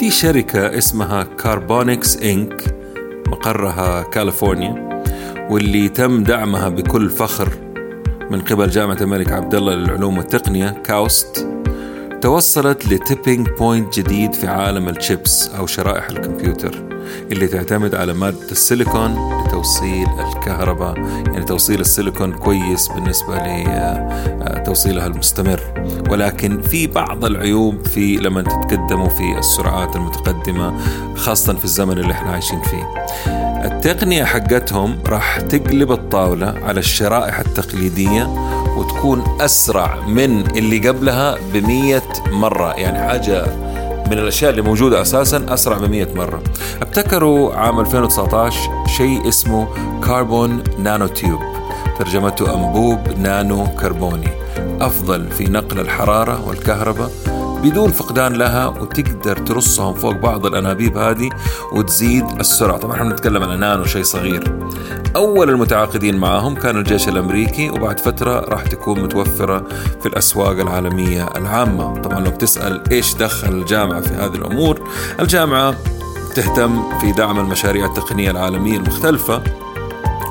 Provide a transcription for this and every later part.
في شركة اسمها Carbonics Inc مقرها كاليفورنيا واللي تم دعمها بكل فخر من قبل جامعة الملك عبد الله للعلوم والتقنية KAUST. توصلت ل tipping point جديد في عالم الشيبس أو شرائح الكمبيوتر اللي تعتمد على مادة السيليكون لتوصيل الكهرباء. يعني توصيل السيليكون كويس بالنسبة لتوصيلها المستمر. ولكن في بعض العيوب في لما تتقدموا في السرعات المتقدمة خاصة في الزمن اللي إحنا عايشين فيه. التقنية حقتهم راح تقلب الطاولة على الشرائح التقليدية وتكون أسرع من اللي قبلها بمية مرة. يعني حاجة من الأشياء اللي موجودة أساسا أسرع ب 100 مرة. ابتكروا عام 2019 شيء اسمه كاربون نانو تيوب ترجمته أنبوب نانو كربوني أفضل في نقل الحرارة والكهرباء. بدون فقدان لها وتقدر ترصهم فوق بعض الأنابيب هذه وتزيد السرعة. طبعا إحنا بنتكلم على نانو شيء صغير. أول المتعاقدين معهم كان الجيش الأمريكي وبعد فترة راح تكون متوفرة في الأسواق العالمية العامة. طبعا لو بتسأل إيش دخل الجامعة في هذه الأمور الجامعة تهتم في دعم المشاريع التقنية العالمية المختلفة.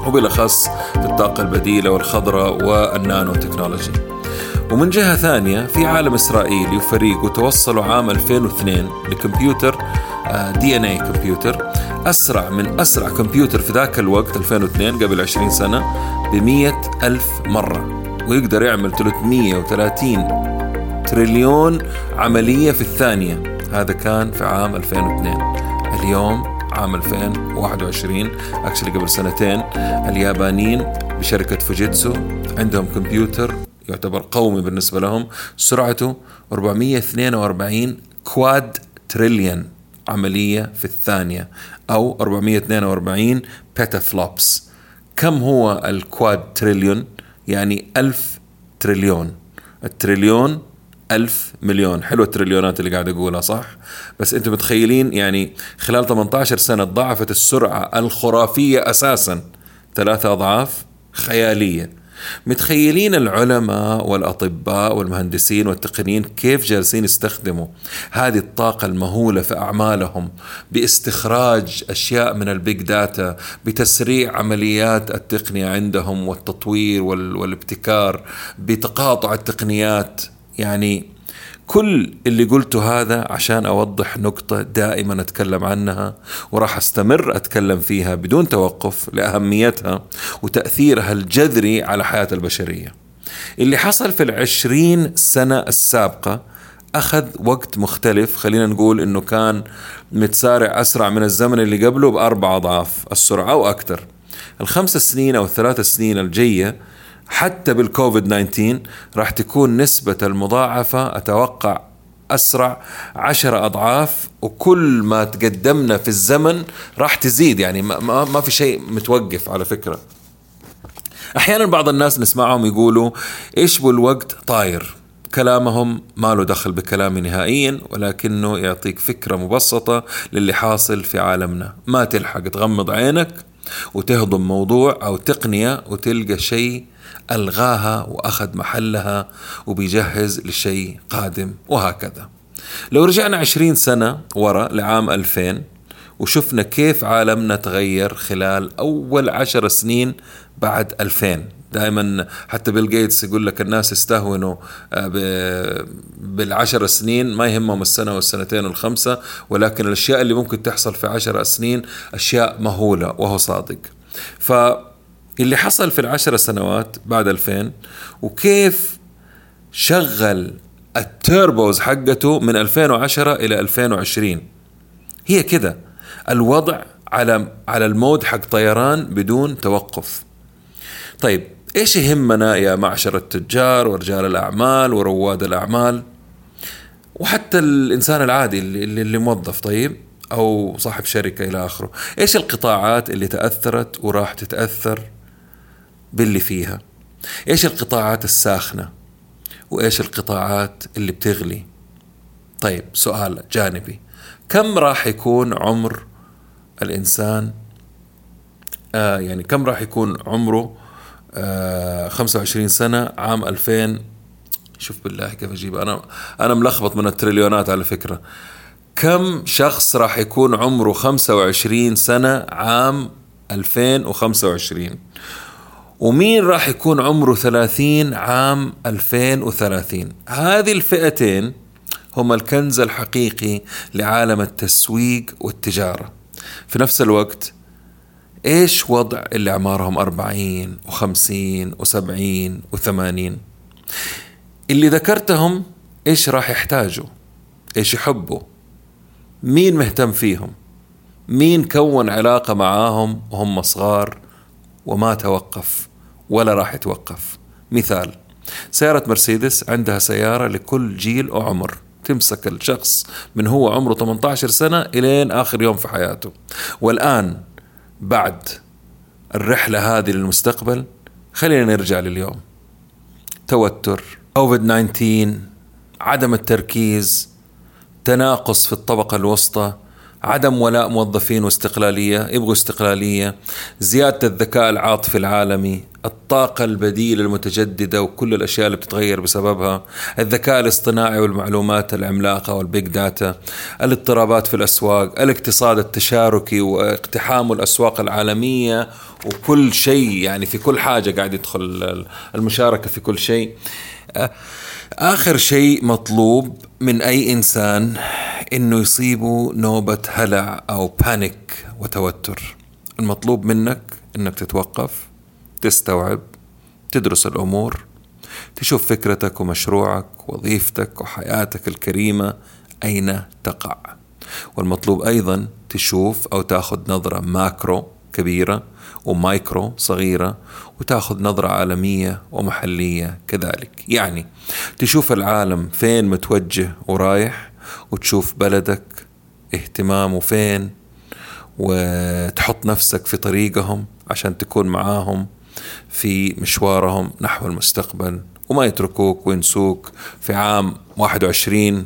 وبالاخص في الطاقة البديلة والخضراء والنانو تكنولوجي. ومن جهة ثانية في عالم إسرائيلي وفريقه توصلوا عام 2002 لكمبيوتر دي إن اي كمبيوتر أسرع من أسرع كمبيوتر في ذاك الوقت 2002 قبل 20 سنة ب ألف مرة. ويقدر يعمل 330 تريليون عملية في الثانية. هذا كان في عام 2002 اليوم عام 2021 actually قبل سنتين اليابانيين بشركة Fujitsu عندهم كمبيوتر يعتبر قومي بالنسبة لهم سرعته 442 quadrillion عملية في الثانية أو 442 petaflops كم هو ال quadrillion؟ يعني ألف تريليون التريليون ألف مليون. حلوة التريليونات اللي قاعد أقولها صح؟ بس أنتم متخيلين يعني خلال 18 سنة ضاعفت السرعة الخرافية أساسا ثلاثة أضعاف خيالية. متخيلين العلماء والأطباء والمهندسين والتقنيين كيف جالسين يستخدموا هذه الطاقة المهولة في أعمالهم باستخراج أشياء من ال big data بتسريع عمليات التقنية عندهم والتطوير والابتكار بتقاطع التقنيات يعني كل اللي قلته هذا عشان أوضح نقطة دائما أتكلم عنها وراح أستمر أتكلم فيها بدون توقف لأهميتها وتأثيرها الجذري على حياة البشرية. اللي حصل في العشرين سنة السابقة أخذ وقت مختلف خلينا نقول إنه كان متسارع أسرع من الزمن اللي قبله بأربع أضعاف السرعة أو أكثر. الخمس سنين أو الثلاث سنين الجاية حتى بالكوفيد 19 راح تكون نسبة المضاعفة أتوقع أسرع عشرة أضعاف وكل ما تقدمنا في الزمن راح تزيد. يعني ما, ما في شيء متوقف على فكرة. أحيانا بعض الناس نسمعهم يقولوا إيش بالوقت طاير؟ كلامهم ما له دخل بكلامي نهائيا ولكنه يعطيك فكرة مبسطة للي حاصل في عالمنا. ما تلحق تغمض عينك وتهضم موضوع أو تقنية وتلقى شيء ألغاها وأخذ محلها وبيجهز لشيء قادم وهكذا. لو رجعنا عشرين سنة ورا لعام 2000 وشفنا كيف عالمنا تغير خلال أول عشر سنين بعد 2000 دائما حتى بيل جيتس يقول لك الناس يستهونوا بالعشر سنين ما يهمهم السنة والسنتين والخمسة ولكن الأشياء اللي ممكن تحصل في عشر سنين أشياء مهولة وهو صادق. ف اللي حصل في العشر سنوات بعد 2000 وكيف شغل ال turbos حقته من 2010 إلى 2020 هي كده الوضع على على ال mode حق طيران بدون توقف. طيب إيش يهمنا يا معشر التجار ورجال الأعمال ورواد الأعمال؟ وحتى الإنسان العادي اللي, اللي موظف طيب أو صاحب شركة إلى آخره. إيش القطاعات اللي تأثرت وراح تتأثر؟ باللي فيها. إيش القطاعات الساخنة؟ وإيش القطاعات اللي بتغلي؟ طيب سؤال جانبي. كم راح يكون عمر الإنسان؟ آه يعني كم راح يكون عمره؟ آه 25 سنة عام 2000 شوف بالله كيف أجيب. أنا أنا ملخبط من التريليونات على فكرة. كم شخص راح يكون عمره 25 سنة عام 2025 ومين راح يكون عمره 30 عام 2030 هذه الفئتين هما الكنز الحقيقي لعالم التسويق والتجارة. في نفس الوقت إيش وضع اللي أعمارهم 40 و50 و70 و80 اللي ذكرتهم إيش راح يحتاجوا؟ إيش يحبوا؟ مين مهتم فيهم؟ مين كون علاقة معاهم وهم صغار وما توقف؟ ولا راح يتوقف. مثال سيارة مرسيدس عندها سيارة لكل جيل وعمر. تمسك الشخص من هو عمره 18 سنة إلين آخر يوم في حياته. والآن بعد الرحلة هذه للمستقبل خلينا نرجع لليوم. توتر كوفيد 19 عدم التركيز تناقص في الطبقة الوسطى عدم ولاء موظفين واستقلالية يبغوا استقلالية زيادة الذكاء العاطفي العالمي الطاقة البديلة المتجددة وكل الأشياء اللي بتتغير بسببها الذكاء الاصطناعي والمعلومات العملاقة وال big data الاضطرابات في الأسواق الاقتصاد التشاركي واقتحام الأسواق العالمية وكل شيء يعني في كل حاجة قاعد يدخل المشاركة في كل شيء. آخر شيء مطلوب من أي إنسان إنه يصيبه نوبة هلع أو panic وتوتر. المطلوب منك إنك تتوقف تستوعب تدرس الأمور تشوف فكرتك ومشروعك وظيفتك وحياتك الكريمة أين تقع. والمطلوب أيضا تشوف أو تأخذ نظرة macro كبيرة ومايكرو صغيرة وتاخذ نظرة عالمية ومحلية كذلك. يعني تشوف العالم فين متوجه ورايح وتشوف بلدك اهتمامه فين وتحط نفسك في طريقهم عشان تكون معاهم في مشوارهم نحو المستقبل. وما يتركوك وينسوك في عام 21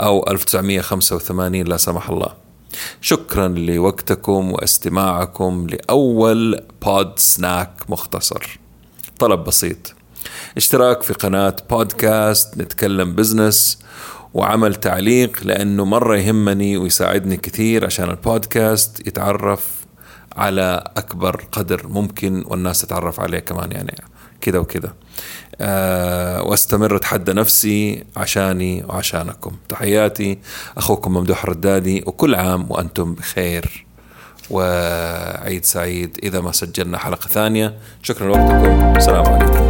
أو 1985 لا سمح الله. شكرا لوقتكم واستماعكم لأول بود سناك مختصر. طلب بسيط. اشتراك في قناة بودكاست نتكلم بزنس وعمل تعليق لأنه مرة يهمني ويساعدني كثير عشان البودكاست يتعرف على أكبر قدر ممكن والناس تتعرف عليه كمان يعني. كذا وكذا أه واستمر اتحدى نفسي عشاني وعشانكم. تحياتي أخوكم ممدوح ردادي وكل عام وأنتم بخير. وعيد سعيد إذا ما سجلنا حلقة ثانية. شكرا لوقتكم. السلام عليكم.